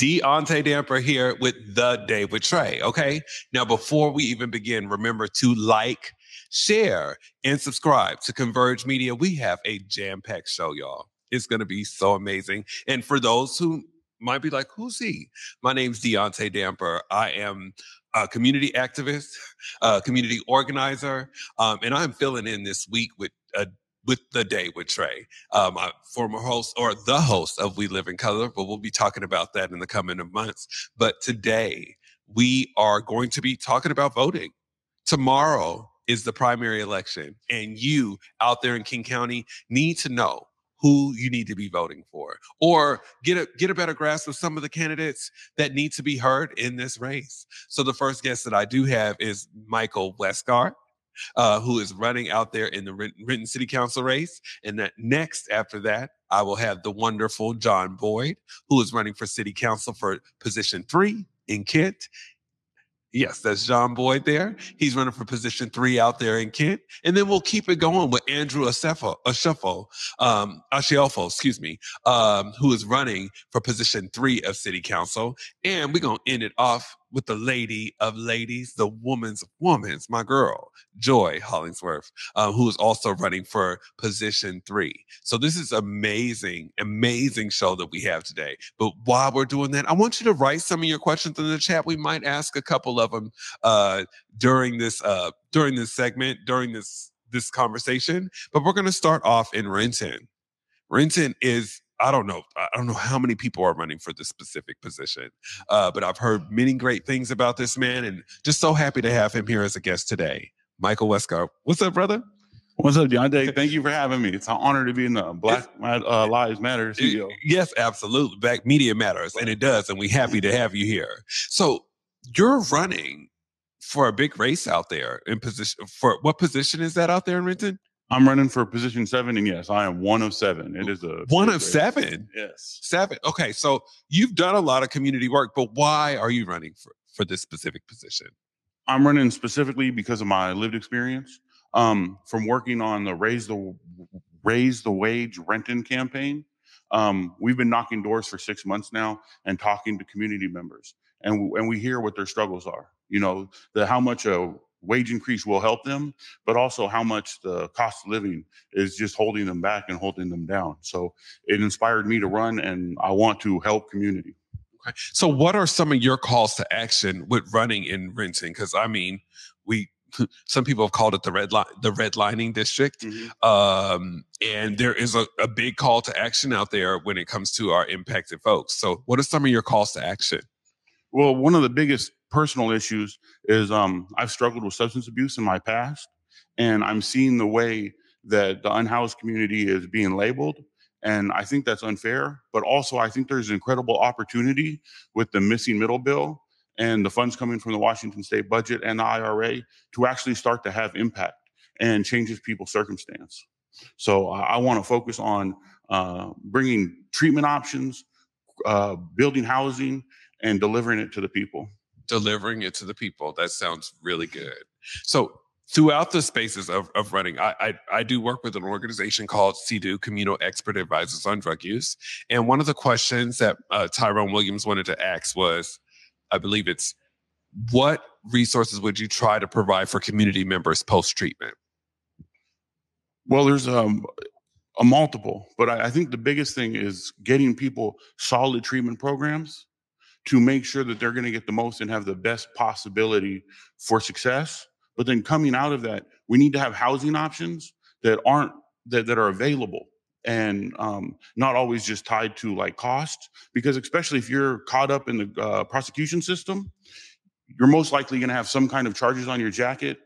Deaunte Damper here with the with Trae. Okay. Now, before we even begin, remember to like, share, and subscribe to Converge Media. We have a jam packed show, y'all. It's going to be so amazing. And for those who might be like, who's he? My name's Deaunte Damper. I am a community activist, a community organizer, um, and I'm filling in this week with a with the day with Trae, um, a former host or the host of We Live in Color, but we'll be talking about that in the coming of months. But today we are going to be talking about voting. Tomorrow is the primary election, and you out there in King County need to know who you need to be voting for or get a get a better grasp of some of the candidates that need to be heard in this race. So the first guest that I do have is Michael Westgard uh, who is running out there in the Renton City Council race. And that next after that, I will have the wonderful John Boyd, who is running for City Council for position three in Kent. Yes, that's John Boyd there. He's running for position three out there in Kent. And then we'll keep it going with Andrew Asefo, Asefo, um, Ashiofu, excuse me, um, who is running for position three of city council. And we're going to end it off with the lady of ladies, the woman's woman's, my girl, Joy Hollingsworth, uh, who is also running for position three. So this is amazing, amazing show that we have today. But while we're doing that, I want you to write some of your questions in the chat. We might ask a couple of them uh, during this uh, during this segment, during this this conversation. But we're going to start off in Renton. Renton is I don't know. I don't know how many people are running for this specific position, uh, but I've heard many great things about this man, and just so happy to have him here as a guest today. Michael Westgard, what's up, brother? What's up, Deaunte? Thank you for having me. It's an honor to be in the Black uh, Lives Matter studio. Yes, absolutely. Black Media Matters, and it does, and we're happy to have you here. So you're running for a big race out there in position. For what position is that out there in Renton? I'm running for position seven, and yes, I am one of seven. It is a one of race. seven. Yes, seven. Okay, so you've done a lot of community work, but why are you running for for this specific position? I'm running specifically because of my lived experience um, from working on the raise the raise the wage Renton campaign. Um, we've been knocking doors for six months now and talking to community members, and and we hear what their struggles are. You know, the how much a wage increase will help them, but also how much the cost of living is just holding them back and holding them down. So it inspired me to run, and I want to help community. Okay. So, what are some of your calls to action with running in Renton? Because I mean, we some people have called it the red line, the redlining district, mm-hmm. um, and there is a, a big call to action out there when it comes to our impacted folks. So, what are some of your calls to action? Well, one of the biggest personal issues is um, I've struggled with substance abuse in my past, and I'm seeing the way that the unhoused community is being labeled. And I think that's unfair. But also, I think there's incredible opportunity with the missing middle bill and the funds coming from the Washington state budget and the IRA to actually start to have impact and changes people's circumstance. So I want to focus on uh, bringing treatment options, uh, building housing, and delivering it to the people delivering it to the people. That sounds really good. So throughout the spaces of, of running, I, I, I do work with an organization called CEDU, Communal Expert Advisors on Drug Use. And one of the questions that uh, Tyrone Williams wanted to ask was, I believe it's, what resources would you try to provide for community members post treatment? Well, there's um, a multiple, but I, I think the biggest thing is getting people solid treatment programs to make sure that they're going to get the most and have the best possibility for success. But then coming out of that, we need to have housing options that aren't that, that are available and um, not always just tied to like cost. Because especially if you're caught up in the uh, prosecution system you're most likely going to have some kind of charges on your jacket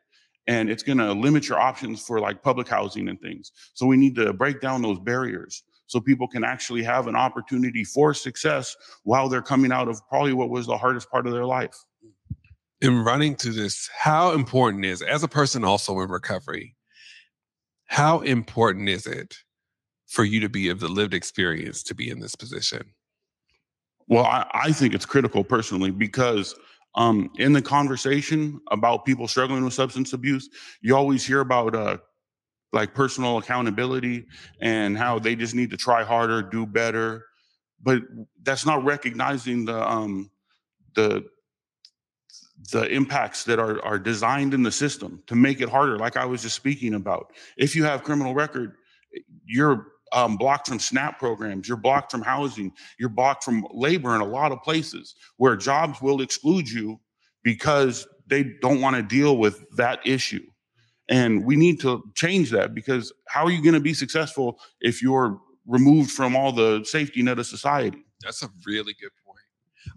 and it's going to limit your options for like public housing and things. So we need to break down those barriers so people can actually have an opportunity for success while they're coming out of probably what was the hardest part of their life. In running to this, how important is, as a person also in recovery, how important is it for you to be of the lived experience to be in this position? Well, I, I think it's critical personally because um, in the conversation about people struggling with substance abuse, you always hear about uh, like personal accountability and how they just need to try harder, do better. But that's not recognizing the um, the the impacts that are are designed in the system to make it harder. Like I was just speaking about, if you have criminal record, you're um, blocked from SNAP programs, you're blocked from housing, you're blocked from labor in a lot of places where jobs will exclude you because they don't want to deal with that issue. And we need to change that because how are you going to be successful if you're removed from all the safety net of society? That's a really good point.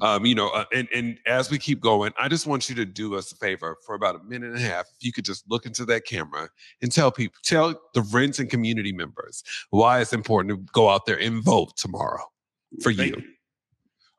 Um, you know, uh, and, and as we keep going, I just want you to do us a favor for about a minute and a half. If you could just look into that camera and tell people, tell the Renton and community members why it's important to go out there and vote tomorrow for Thank you.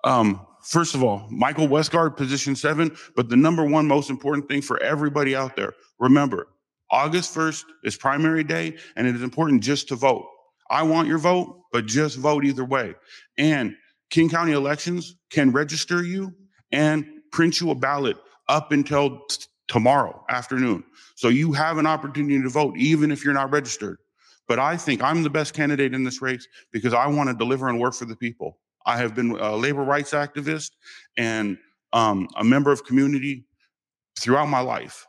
Um, first of all, Michael Westgard, position seven. But the number one most important thing for everybody out there, remember, August 1st is primary day, and it is important just to vote. I want your vote, but just vote either way. And King County elections can register you and print you a ballot up until t- tomorrow afternoon. So you have an opportunity to vote, even if you're not registered. But I think I'm the best candidate in this race because I want to deliver and work for the people. I have been a labor rights activist and um, a member of community throughout my life,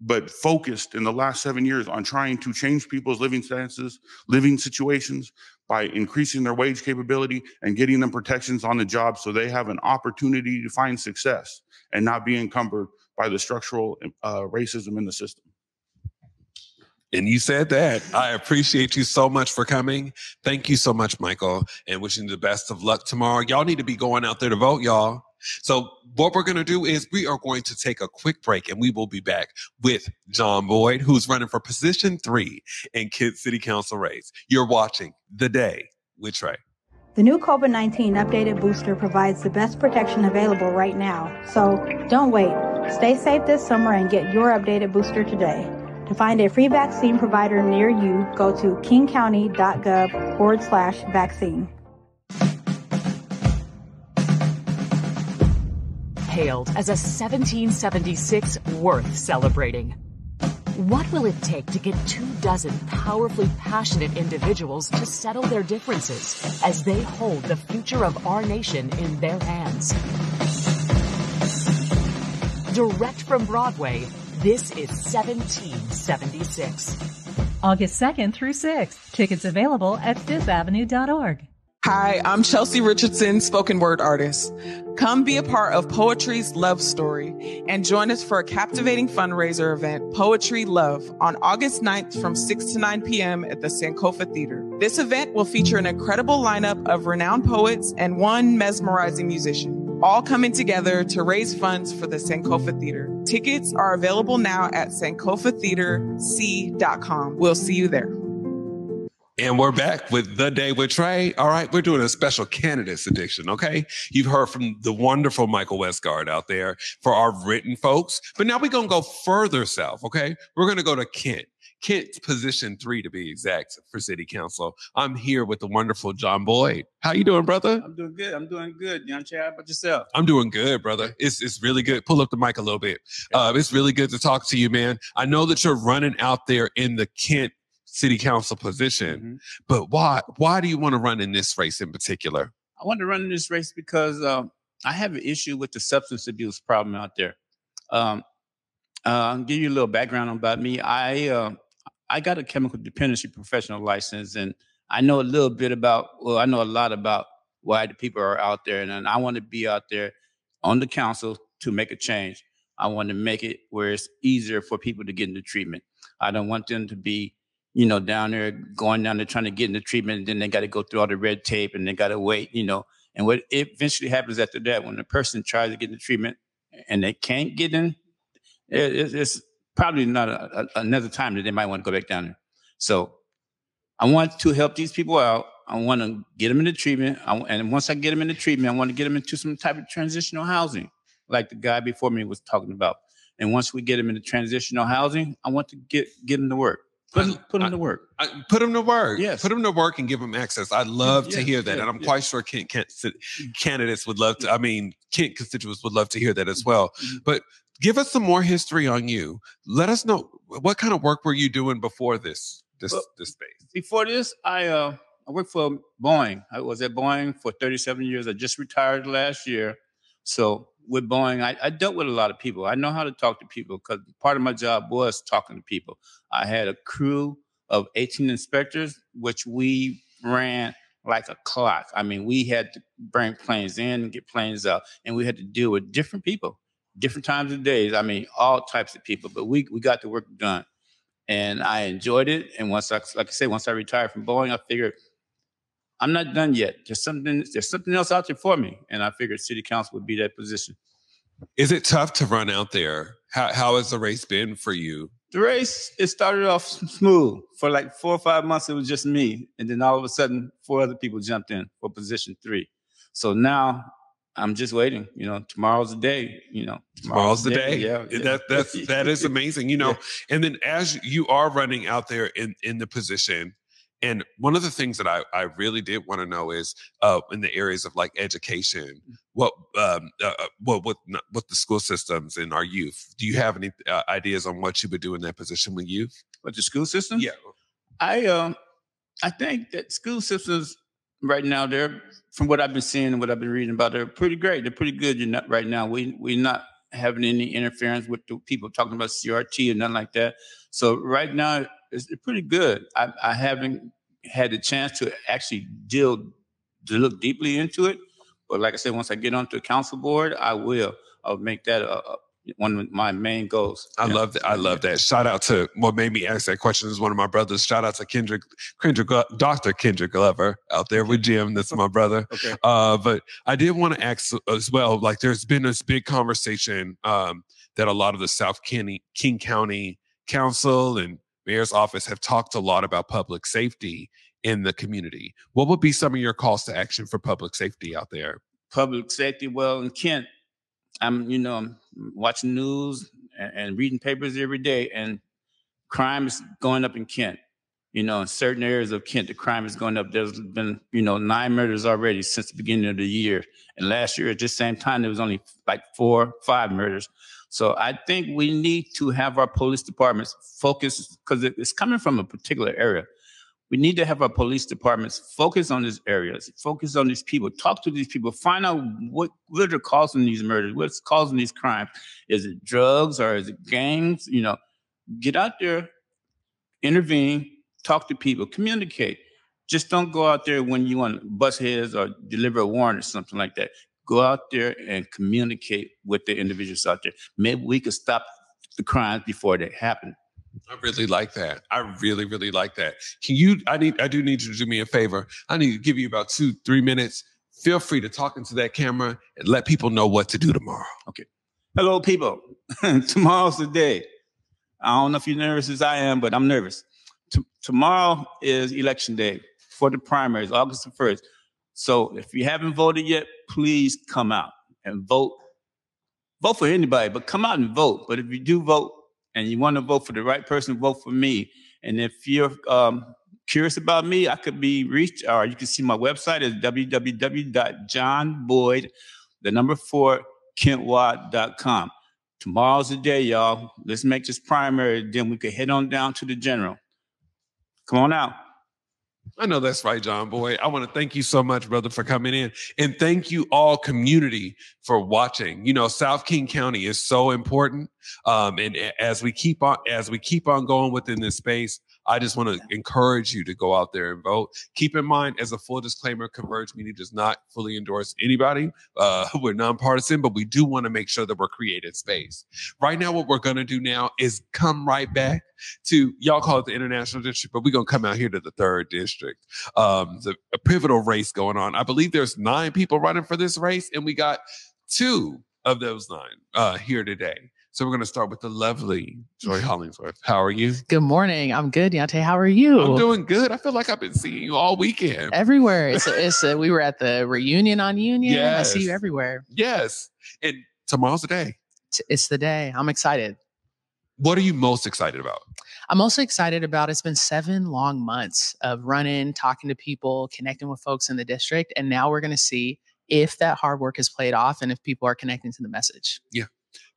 but focused in the last seven years on trying to change people's living stances, living situations by increasing their wage capability and getting them protections on the job so they have an opportunity to find success and not be encumbered by the structural uh, racism in the system. And you said that. I appreciate you so much for coming. Thank you so much, Michael, and wishing you the best of luck tomorrow. Y'all need to be going out there to vote, y'all. So what we're going to do is we are going to take a quick break and we will be back with John Boyd, who's running for position three in Kent City Council race. You're watching The Day with Trae. The new COVID 19 updated booster provides the best protection available right now. So don't wait. Stay safe this summer and get your updated booster today. To find a free vaccine provider near you, go to kingcounty.gov forward slash vaccine. Hailed as a 1776 worth celebrating. What will it take to get two dozen powerfully passionate individuals to settle their differences as they hold the future of our nation in their hands? Direct from Broadway, this is 1776. August 2nd through 6th. Tickets available at fifthavenue.org. Hi, I'm Chelsea Richardson, spoken word artist. Come be a part of Poetry's Love Story and join us for a captivating fundraiser event, Poetry Love, on August 9th from 6 to 9 p.m. at the Sankofa Theater. This event will feature an incredible lineup of renowned poets and one mesmerizing musician, all coming together to raise funds for the Sankofa Theater. Tickets are available now at sankofatheaterc.com. We'll see you there. And we're back with The Day with Trae. All right, we're doing a special candidates edition, okay? You've heard from the wonderful Michael Westgard out there for our Renton folks, but now we're going to go further south, okay? We're going to go to Kent. Kent's position three to be exact for city council. I'm here with the wonderful John Boyd. How you doing, brother? I'm doing good. I'm doing good. Young Chad, how about yourself? I'm doing good, brother. It's it's really good. Pull up the mic a little bit. Uh, it's really good to talk to you, man. I know that you're running out there in the Kent city council position, Mhm. but why why do you want to run in this race in particular? I want to run in this race because um, I have an issue with the substance abuse problem out there. Um, uh, I'll give you a little background about me. I uh, I got a chemical dependency professional license, and I know a little bit about. Well, I know a lot about why the people are out there, and, and I want to be out there on the council to make a change. I want to make it where it's easier for people to get into treatment. I don't want them to be, you know, down there going down there trying to get into treatment, and then they got to go through all the red tape and they got to wait, you know. And what eventually happens after that, when the person tries to get into treatment and they can't get in, it, it's- probably not a, a- another time that they might want to go back down there. So I want to help these people out I want to get them into treatment. I, and once I get them into treatment, I want to get them into some type of transitional housing, like the guy before me was talking about. And once we get them into transitional housing, I want to get get them to work. Put them, put them to work. I, put them to work. Yes. Put them to work and give them access. I'd love to hear that. yes, and I'm yes. quite sure Kent, Kent candidates would love to, I mean, Kent constituents would love to hear that as Mm-hmm. well. But give us some more history on you. Let us know what kind of work were you doing before this, this, Well, this space? Before this, I uh, I worked for Boeing. I was at Boeing for 37 years. I just retired last year. So with Boeing, I, I dealt with a lot of people. I know how to talk to people because part of my job was talking to people. I had a crew of 18 inspectors, which we ran like a clock. I mean, we had to bring planes in and get planes out, and we had to deal with different people, different times of days. I mean, all types of people. But we we got the work done, and I enjoyed it. And once I, like I say, once I retired from Boeing, I figured I'm not done yet. There's something there's something else out there for me, and I figured city council would be that position. Is it tough to run out there? How, how has the race been for you? The race it started off smooth for like four or five months. It was just me, and then all of a sudden, four other people jumped in for position three. So now I'm just waiting. You know, tomorrow's the day. You know, Tomorrow's the day. Yeah, yeah. That that's that is amazing. You know, Yeah. and then as you are running out there in in the position, and one of the things that I I really did want to know is uh in the areas of like education, what um uh, uh, what with with the school systems and our youth. Do you have any uh, ideas on what you would do in that position with youth? With the school system, Yeah. I um I think that school systems right now they're from what I've been seeing and what I've been reading about they're pretty great. They're pretty good. You're not right now. We we're not having any interference with the people talking about CRT or nothing like that. So right now it's it's pretty good. I, I haven't had the chance to actually deal to look deeply into it. But like I said, once I get onto the council board, I will. I'll make that a, a, one of my main goals. I Yeah. love that. I love that. Shout out to what made me ask that question is one of my brothers. Shout out to Kendrick, Kendrick, Dr. Kendrick Glover out there with Jim. That's my brother. Okay. Uh, but I did want to ask as well. Like, there's been this big conversation um, that a lot of the South King, King County Council and Mayor's office have talked a lot about public safety in the community. What would be some of your calls to action for public safety out there? public safety. Well, in Kent, I'm you know I'm watching news and, and reading papers every day, and crime is going up in Kent. You know, in certain areas of Kent, the crime is going up. There's been you know nine murders already since the beginning of the year, and last year at this same time there was only like four, five murders. So I think we need to have our police departments focus because it's coming from a particular area we need to have our police departments focus on these areas, focus on these people, talk to these people, find out what what are causing these murders, what's causing these crimes. Is it drugs or is it gangs? You know, get out there, intervene, talk to people, communicate. Just don't go out there when you want to bust heads or deliver a warrant or something like that. Go out there and communicate with the individuals out there. Maybe we could stop the crimes before they happen. I really like that. I really, really like that. Can you? I need. I do need you to do me a favor. I need to give you about two, three minutes. Feel free to talk into that camera and let people know what to do tomorrow. Okay. Hello, people. Tomorrow's the day. I don't know if you're nervous as I am, but I'm nervous. T- tomorrow is election day for the primaries, August the 1st. So if you haven't voted yet, please come out and vote. Vote for anybody, but come out and vote. But if you do vote and you want to vote for the right person, vote for me. And if you're um, curious about me, I could be reached, or you can see my website is www.johnboyd, the number four, kentwatt.com. Tomorrow's the day, y'all. Let's make this primary, then we can head on down to the general. Come on out. I know that's right, John Boy. I want to thank you so much, brother, for coming in. And thank you all community for watching. You know, South King County is so important. Um, and as we keep on as we keep on going within this space, I just want to encourage you to go out there and vote. Keep in mind, as a full disclaimer, Converge Media does not fully endorse anybody. Uh, we're nonpartisan, but we do want to make sure that we're creating space. Right now, what we're going to do now is come right back to y'all call it the international district, but we're gonna come out here to the third district. Um, the a pivotal race going on. I believe there's nine people running for this race, and we got two of those nine uh, here today. So we're going to start with the lovely Joy Hollingsworth. How are you? Good morning. I'm good, Deaunte. How are you? I'm doing good. I feel like I've been seeing you all weekend. everywhere. It's, it's uh, we were at the reunion on Union. I see you everywhere. Yes. And tomorrow's the day. It's, the day. I'm excited. What are you most excited about? I'm also excited about it's been seven long months of running, talking to people, connecting with folks in the district. And now we're going to see if that hard work has played off and if people are connecting to the message.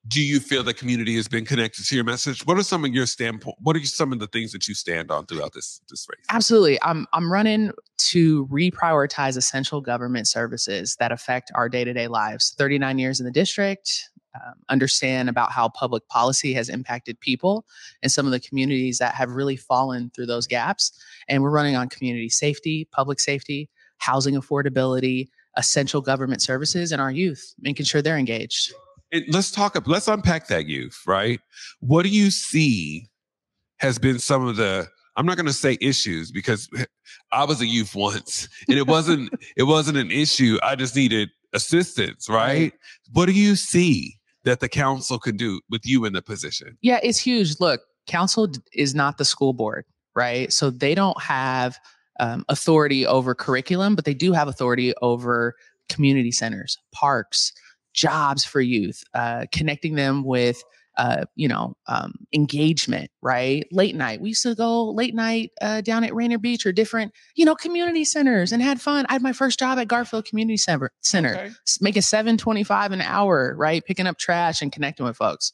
Do you feel the community has been connected to your message? What are some of your standpoint? What are some of the things that you stand on throughout this this race? Absolutely. I'm I'm running to reprioritize essential government services that affect our day-to-day lives. 39 years in the district, um, understand about how public policy has impacted people and some of the communities that have really fallen through those gaps. And we're running on community safety, public safety, housing affordability, essential government services, and our youth, making sure they're engaged. And let's talk. up Let's unpack that youth. Right. What do you see has been some of the? I'm not going to say issues because I was a youth once, and it wasn't. it wasn't an issue. I just needed assistance. Right. What do you see that the council can do with you in the position? Yeah, it's huge. Look, council is not the school board, right? So they don't have um, authority over curriculum, but they do have authority over community centers, parks, jobs for youth, uh, connecting them with. Uh, you know, um, engagement, right? Late night. We used to go late night uh, down at Rainier Beach or different, you know, community centers and had fun. I had my first job at Garfield Community Center, Center Okay. making seven twenty five an hour, right? Picking up trash and connecting with folks.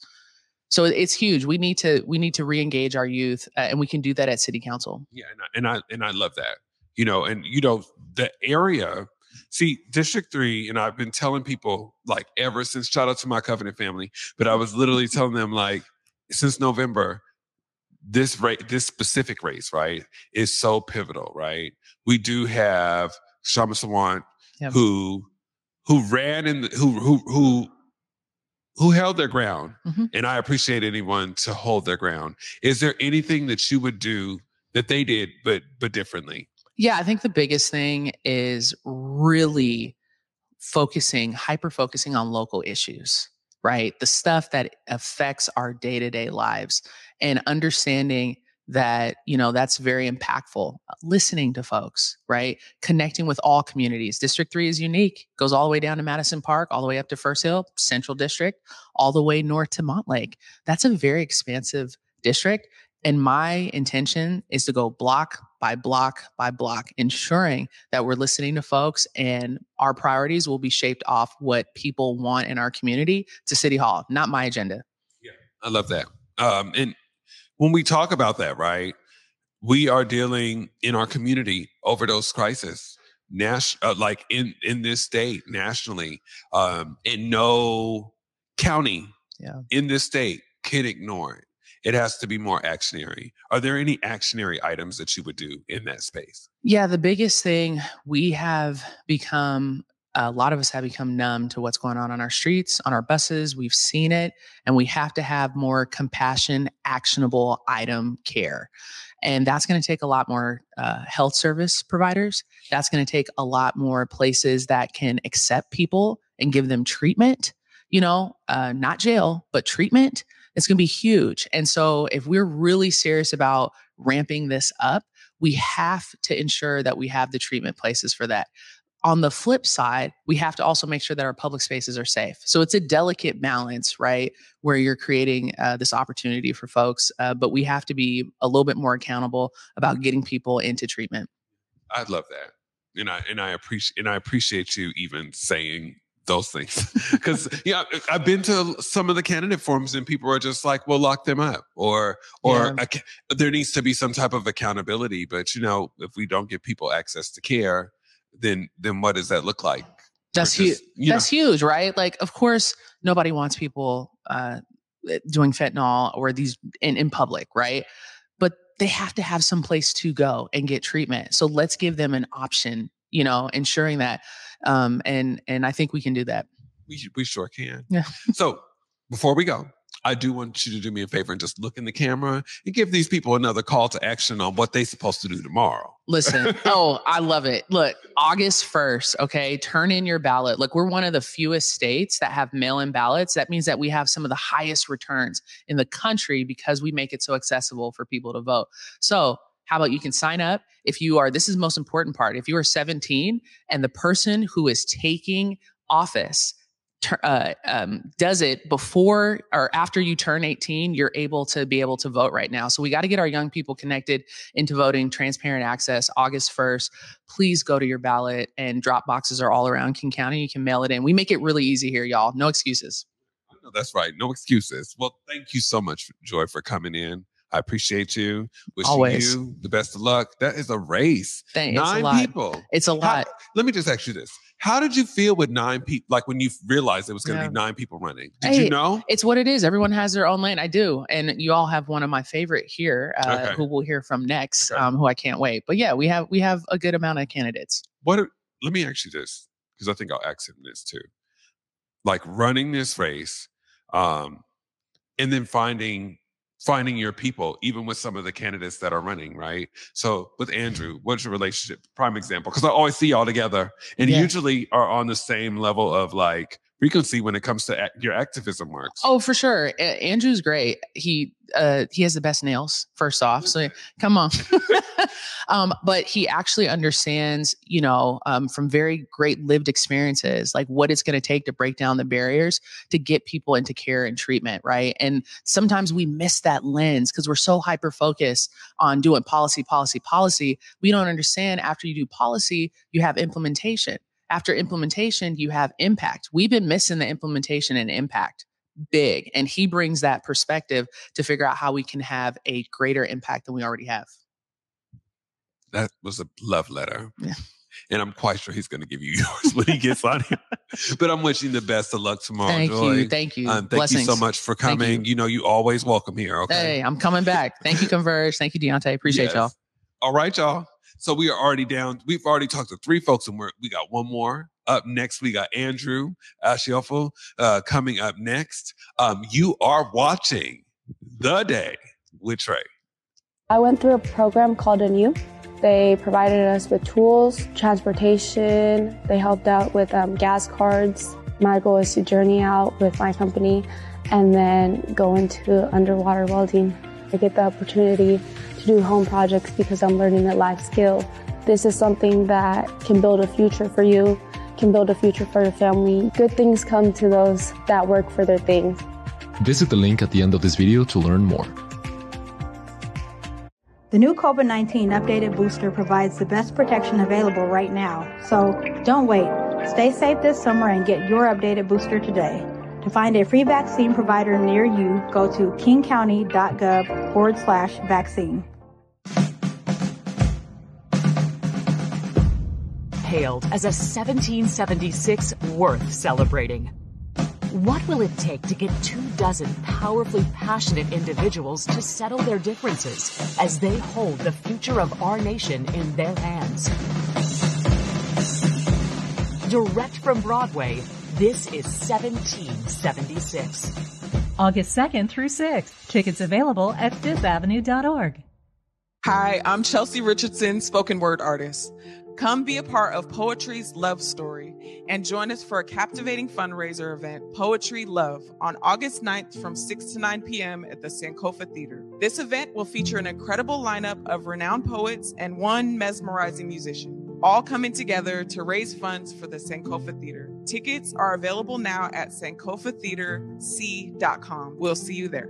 So it's huge. We need to we need to reengage our youth, uh, and we can do that at City Council. Yeah, and I, and I and I love that. You know, and you know the area. See, District Three, and I've been telling people like ever since. Shout out to my Covenant family, but I was literally telling them like since November, this rate, this specific race, right, is so pivotal, right? We do have Kshama Sawant, Yep. who who ran in the, who who who who held their ground Mhm. and i appreciate anyone to hold their ground is there anything that you would do that they did but but differently Yeah, I think the biggest thing is really focusing, hyper focusing on local issues, right? The stuff that affects our day to day lives and understanding that, you know, that's very impactful. Listening to folks, right? Connecting with all communities. District 3 is unique, goes all the way down to Madison Park, all the way up to First Hill, Central District, all the way north to Montlake. That's a very expansive district. And my intention is to go block by block by block, ensuring that we're listening to folks and our priorities will be shaped off what people want in our community to City Hall, not my agenda. Yeah, I love that um and when we talk about that right we are dealing in our community overdose crisis Nash, uh, like in in this state nationally um and no county Yeah. in this state can ignore it has to be more actionary are there any actionary items that you would do in that space Yeah, the biggest thing we have become a lot of us have become numb to what's going on on our streets, on our buses. We've seen it, and we have to have more compassion, actionable item care. And that's going to take a lot more uh, health service providers. That's going to take a lot more places that can accept people and give them treatment, you know, uh, not jail, but treatment. It's going to be huge. And so, if we're really serious about ramping this up, we have to ensure that we have the treatment places for that. On the flip side, we have to also make sure that our public spaces are safe. So it's a delicate balance, right? Where you're creating uh, this opportunity for folks, uh, but we have to be a little bit more accountable about getting people into treatment. I love that, and I and I appreciate and I appreciate you even saying those things because yeah, I've been to some of the candidate forums and people are just like, "Well, lock them up," or or Yeah. there needs to be some type of accountability. But you know, if we don't give people access to care, then then what does that look like? That's huge. you know- That's huge, right? Like, of course, nobody wants people uh, doing fentanyl or these in, in public, right? But they have to have some place to go and get treatment. So let's give them an option, you know, ensuring that. Um, and and I think we can do that. We we sure can. Yeah. so before we go, I do want you to do me a favor and just look in the camera and give these people another call to action on what they're supposed to do tomorrow. Listen, oh, I love it. Look, August 1st, okay, turn in your ballot. Look, we're one of the fewest states that have mail in ballots. That means that we have some of the highest returns in the country because we make it so accessible for people to vote. So, how about you can sign up if you are, this is most important part. If you are 17 and the person who is taking office uh, um, does it before or after you turn 18, you're able to be able to vote right now. So we got to get our young people connected into voting. Transparent access, August 1st. Please go to your ballot and drop boxes are all around King County. You can mail it in. We make it really easy here, y'all. No excuses. No, that's right. No excuses. Well, thank you so much, Joy, for coming in. I appreciate you. Wishing Always. you the best of luck. That is a race. Thank- it's a Nine people. It's a How- lot. let me just ask you this. How did you feel with nine people? Like when you realized it was going to Yeah. be nine people running? Did Hey, you know? It's what it is. Everyone has their own lane. I do. And you all have one of my favorite here, uh, Okay. who we'll hear from next, um, who I can't wait. But yeah, we have we have a good amount of candidates. What? are- Let me ask you this because I think I'll ask him this too. Like running this race, um, and then finding finding your people, even with some of the candidates that are running, right? So with Andrew, what's your relationship? Prime example, because I always see y'all together, and Yeah. usually are on the same level of like frequency when it comes to your activism works. Oh, for sure. Andrew's great. He uh he has the best nails, first off. So come on. um, but he actually understands, you know, um, from very great lived experiences, like what it's going to take to break down the barriers to get people into care and treatment, right? And sometimes we miss that lens because we're so hyper focused on doing policy, policy, policy. We don't understand after you do policy, you have implementation. After implementation, you have impact. We've been missing the implementation and impact big. And he brings that perspective to figure out how we can have a greater impact than we already have. that was a love letter. Yeah. And I'm quite sure he's going to give you yours when he gets on here. But I'm wishing the best of luck tomorrow. Thank Joy. you. Thank you. Um, thank you so much for Thank you. coming. You. know, you always welcome here. Okay. Hey, I'm coming back. Thank you, Converge. Thank you, Deaunte. Appreciate y'all. All right, y'all. So we are already down. We've already talked to three folks, and we're, we got one more up next. We got Andrew Ashiofu uh, coming up next. Um, you are watching the day with Trae. I went through a program called Anew. They provided us with tools, transportation. They helped out with um, gas cards. My goal is to journey out with my company and then go into underwater welding. I get the opportunity do home projects because I'm learning a life skill. This is something that can build a future for you, can build a future for your family. Good things come to those that work for their things. Visit the link at the end of this video to learn more. The new COVID 19 updated booster provides the best protection available right now. So don't wait. Stay safe this summer and get your updated booster today. To find a free vaccine provider near you, go to kingcounty.gov forward slash vaccine. Hailed as a 1776 worth celebrating. What will it take to get two dozen powerfully passionate individuals to settle their differences as they hold the future of our nation in their hands? Direct from Broadway, this is 1776. August 2nd through 6th. Tickets available at fifthavenue.org. Hi, I'm Chelsea Richardson, spoken word artist. Come be a part of Poetry's Love Story and join us for a captivating fundraiser event, Poetry Love, on August 9th from 6 to 9 p.m. at the Sankofa Theater. This event will feature an incredible lineup of renowned poets and one mesmerizing musician, all coming together to raise funds for the Sankofa Theater. Tickets are available now at sankofatheaterc.com. We'll see you there.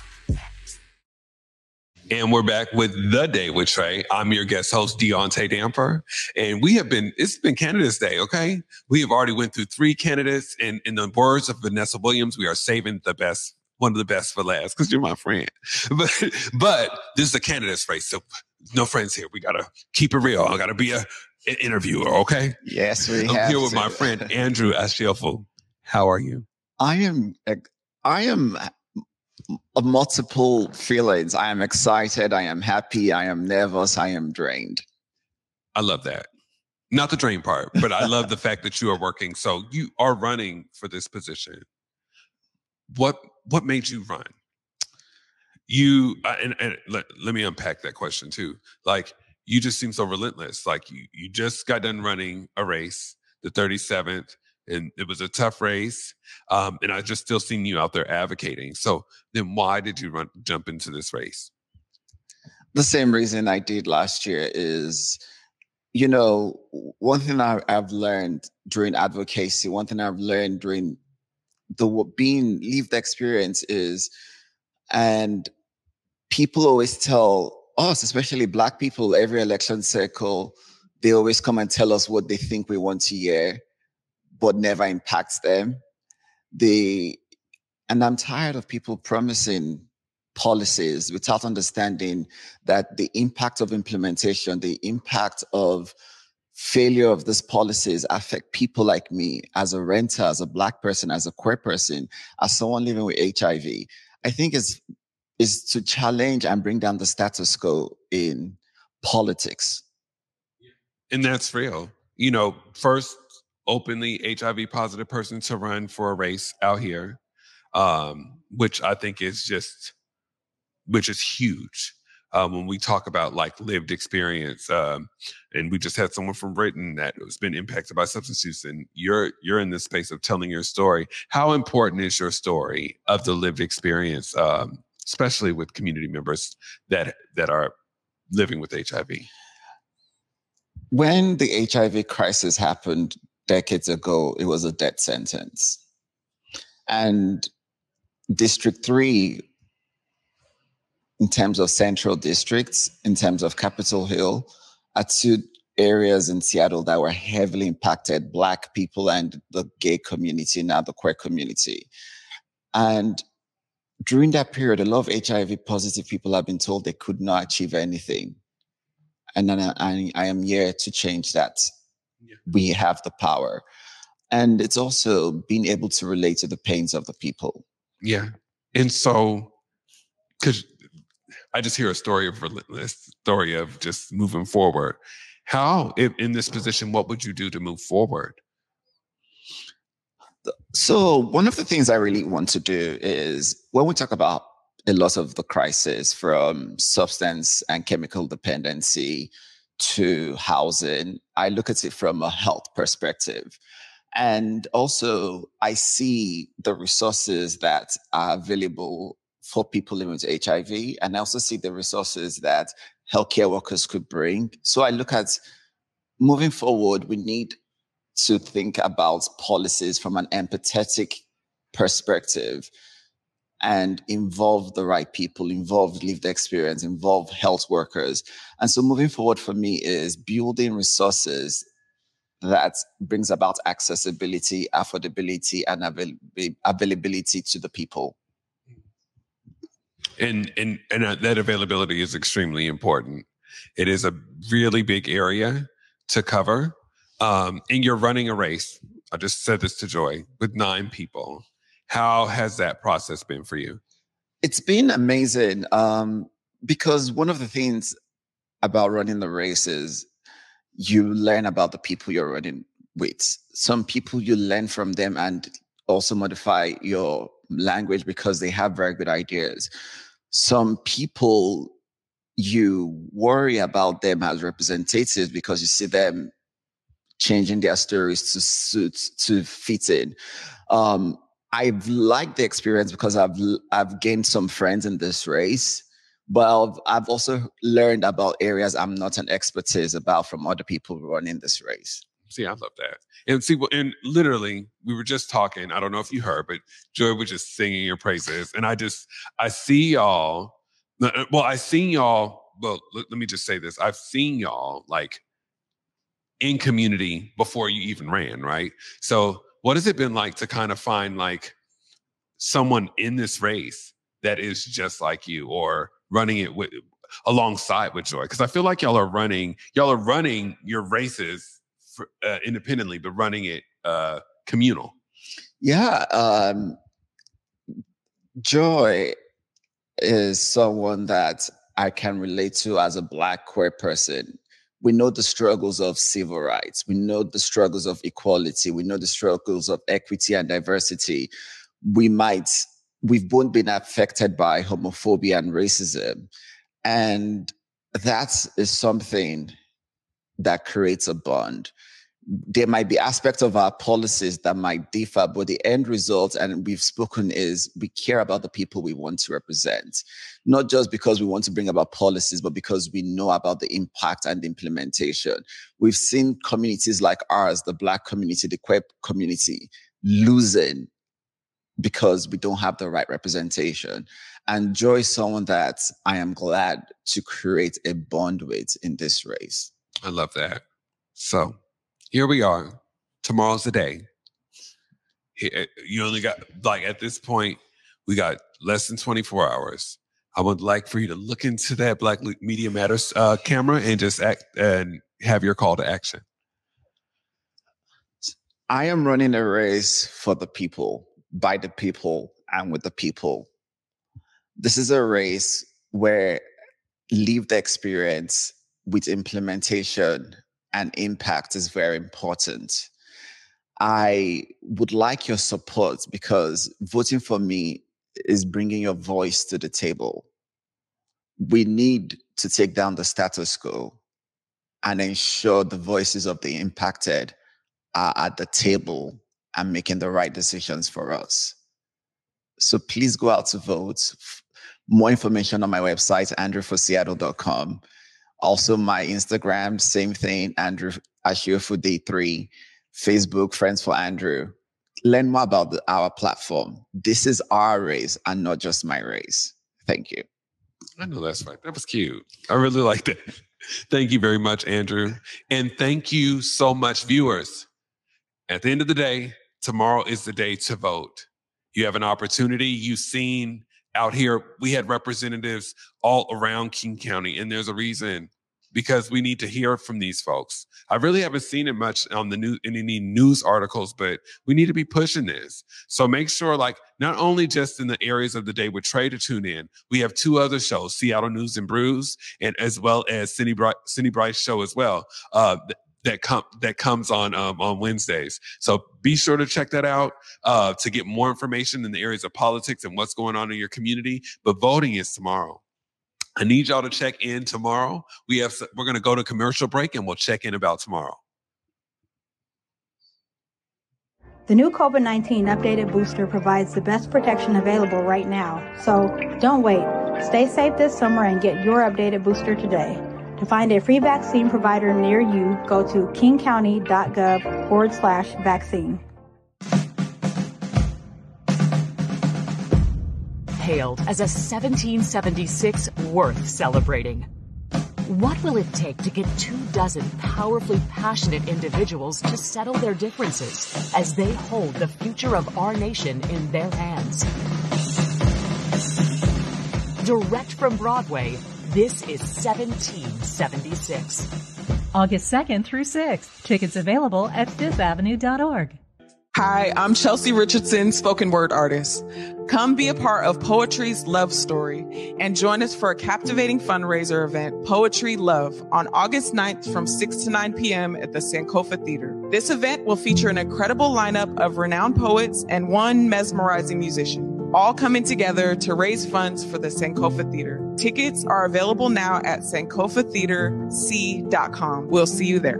And we're back with The Day with Trae. I'm your guest host, Deaunte Damper. And we have been, it's been Candidates Day, okay? We have already went through three candidates. And in the words of Vanessa Williams, we are saving the best, one of the best for last, because you're my friend. But, but this is a candidates race. So no friends here. We got to keep it real. I got to be a, an interviewer, okay? Yes, we I'm have here with my friend, Andrew Ashiofu. How are you? I am I am multiple feelings. I am excited, I am happy, I am nervous, I am drained. I love that. Not the drain part, but I love the fact that you are working. So you are running for this position. What what made you run? You uh, and, and let, let me unpack that question too. Like you just seem so relentless. Like you you just got done running a race, the 37th, and it was a tough race. Um, and I just still seen you out there advocating. So then why did you run jump into this race? The same reason I did last year is, you know, one thing I, I've learned during advocacy, one thing I've learned during the being lived experience is, and people always tell us, especially Black people, every election cycle, they always come and tell us what they think we want to hear, but never impacts them. They, and I'm tired of people promising policies without understanding that the impact of implementation, the impact of failure of these policies affect people like me as a renter, as a black person, as a queer person, as someone living with HIV. I think is is to challenge and bring down the status quo in politics. And that's real. You know, first openly HIV positive person to run for a race out here, um, which I think is just, which is huge. Um, when we talk about like lived experience, um, and we just had someone from Renton that has been impacted by substance use, and you're you're in this space of telling your story. How important is your story of the lived experience, um, especially with community members that that are living with HIV? When the HIV crisis happened decades ago, it was a death sentence. And District 3, in terms of central districts, in terms of Capitol Hill, are two areas in Seattle that were heavily impacted Black people and the gay community, now the queer community. And during that period, a lot of HIV positive people have been told they could not achieve anything. And I, I, I am here to change that. We have the power. And it's also being able to relate to the pains of the people. Yeah. And so, because I just hear a story of relentless story of just moving forward. How, if in this position, what would you do to move forward? So one of the things I really want to do is when we talk about a lot of the crisis from substance and chemical dependency to housing, I look at it from a health perspective. And also, I see the resources that are available for people living with HIV, and I also see the resources that healthcare workers could bring. So I look at moving forward, we need to think about policies from an empathetic perspective and involve the right people, involve lived experience, involve health workers. And so moving forward for me is building resources that brings about accessibility, affordability, and avail- availability to the people. And and and uh, that availability is extremely important. It is a really big area to cover. Um, and you're running a race. I just said this to Joy with nine people. How has that process been for you? It's been amazing um, because one of the things about running the race is you learn about the people you're running with. Some people you learn from them and also modify your language because they have very good ideas. Some people you worry about them as representatives because you see them changing their stories to suit to fit in. Um, I've liked the experience because I've I've gained some friends in this race, but I've, I've also learned about areas I'm not an expertise about from other people running this race. See, I love that. And see, and literally, we were just talking. I don't know if you heard, but Joy was just singing your praises, and I just I see y'all Uh, Well, I've seen y'all. Well, let, let me just say this: I've seen y'all like in community before you even ran, right? So, what has it been like to kind of find like someone in this race that is just like you, or running it with alongside with Joy? Because I feel like y'all are running, y'all are running your races for, uh, independently, but running it uh, communal. Yeah, um, Joy is someone that I can relate to as a Black queer person. We know the struggles of civil rights. We know the struggles of equality. We know the struggles of equity and diversity. We might, we've both been affected by homophobia and racism. And that is something that creates a bond there might be aspects of our policies that might differ, but the end result, and we've spoken, is we care about the people we want to represent, not just because we want to bring about policies, but because we know about the impact and the implementation. We've seen communities like ours, the Black community, the queer community, losing because we don't have the right representation. And Joy is someone that I am glad to create a bond with in this race. I love that. So here we are. Tomorrow's the day. You only got like at this point, we got less than 24 hours. I would like for you to look into that Black Media Matters uh, camera and just act and have your call to action. I am running a race for the people, by the people, and with the people. This is a race where leave the experience with implementation and impact is very important. I would like your support because voting for me is bringing your voice to the table. We need to take down the status quo and ensure the voices of the impacted are at the table and making the right decisions for us. So please go out to vote. More information on my website, andrewforseattle.com. Also, my Instagram, same thing, Andrew Ashiofu Day 3. Facebook, Friends for Andrew. Learn more about the, our platform. This is our race and not just my race. Thank you. I know that's right. That was cute. I really liked it. Thank you very much, Andrew. And thank you so much, viewers. At the end of the day, tomorrow is the day to vote. You have an opportunity. You've seen out here, we had representatives all around King County, and there's a reason because we need to hear from these folks. I really haven't seen it much on the news in any news articles, but we need to be pushing this. So make sure, like, not only just in the areas of the day with Trae to tune in, we have two other shows, Seattle News and Brews, and as well as Cindy Bright, Cindy Bryce show as well. Uh, that come that comes on um, on Wednesdays. So be sure to check that out uh, to get more information in the areas of politics and what's going on in your community. But voting is tomorrow. I need y'all to check in tomorrow. We have we're going to go to commercial break and we'll check in about tomorrow. The new COVID 19 updated booster provides the best protection available right now. So don't wait. Stay safe this summer and get your updated booster today. To find a free vaccine provider near you, go to kingcounty.gov forward slash vaccine. Hailed as a 1776 worth celebrating. What will it take to get two dozen powerfully passionate individuals to settle their differences as they hold the future of our nation in their hands? Direct from Broadway, this is 1776. August 2nd through 6th. Tickets available at fifthavenue.org. Hi, I'm Chelsea Richardson, spoken word artist. Come be a part of Poetry's Love Story and join us for a captivating fundraiser event, Poetry Love, on August 9th from 6 to 9 p.m. at the Sankofa Theater. This event will feature an incredible lineup of renowned poets and one mesmerizing musician, all coming together to raise funds for the Sankofa Theater. Tickets are available now at sankofatheaterc.com. We'll see you there.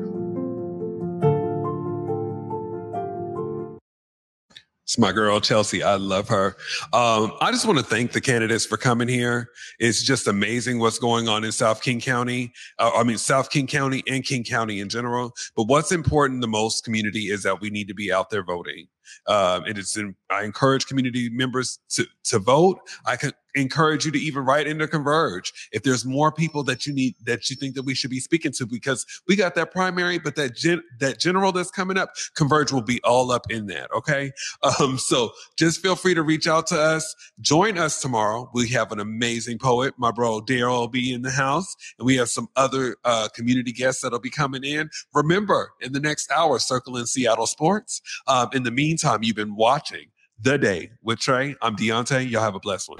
It's my girl Chelsea. I love her. Um, I just want to thank the candidates for coming here. It's just amazing what's going on in South King County. Uh, I mean, South King County and King County in general. But what's important the most, community, is that we need to be out there voting. Uh, it is. In, I encourage community members to to vote. I can encourage you to even write into Converge if there's more people that you need that you think that we should be speaking to because we got that primary, but that gen, that general that's coming up, Converge will be all up in that. Okay, um, so just feel free to reach out to us. Join us tomorrow. We have an amazing poet, my bro Daryl will be in the house, and we have some other uh, community guests that'll be coming in. Remember, in the next hour, circling Seattle sports. Um, in the meantime, you've been watching the day with Trae. I'm Deaunte. Y'all have a blessed one.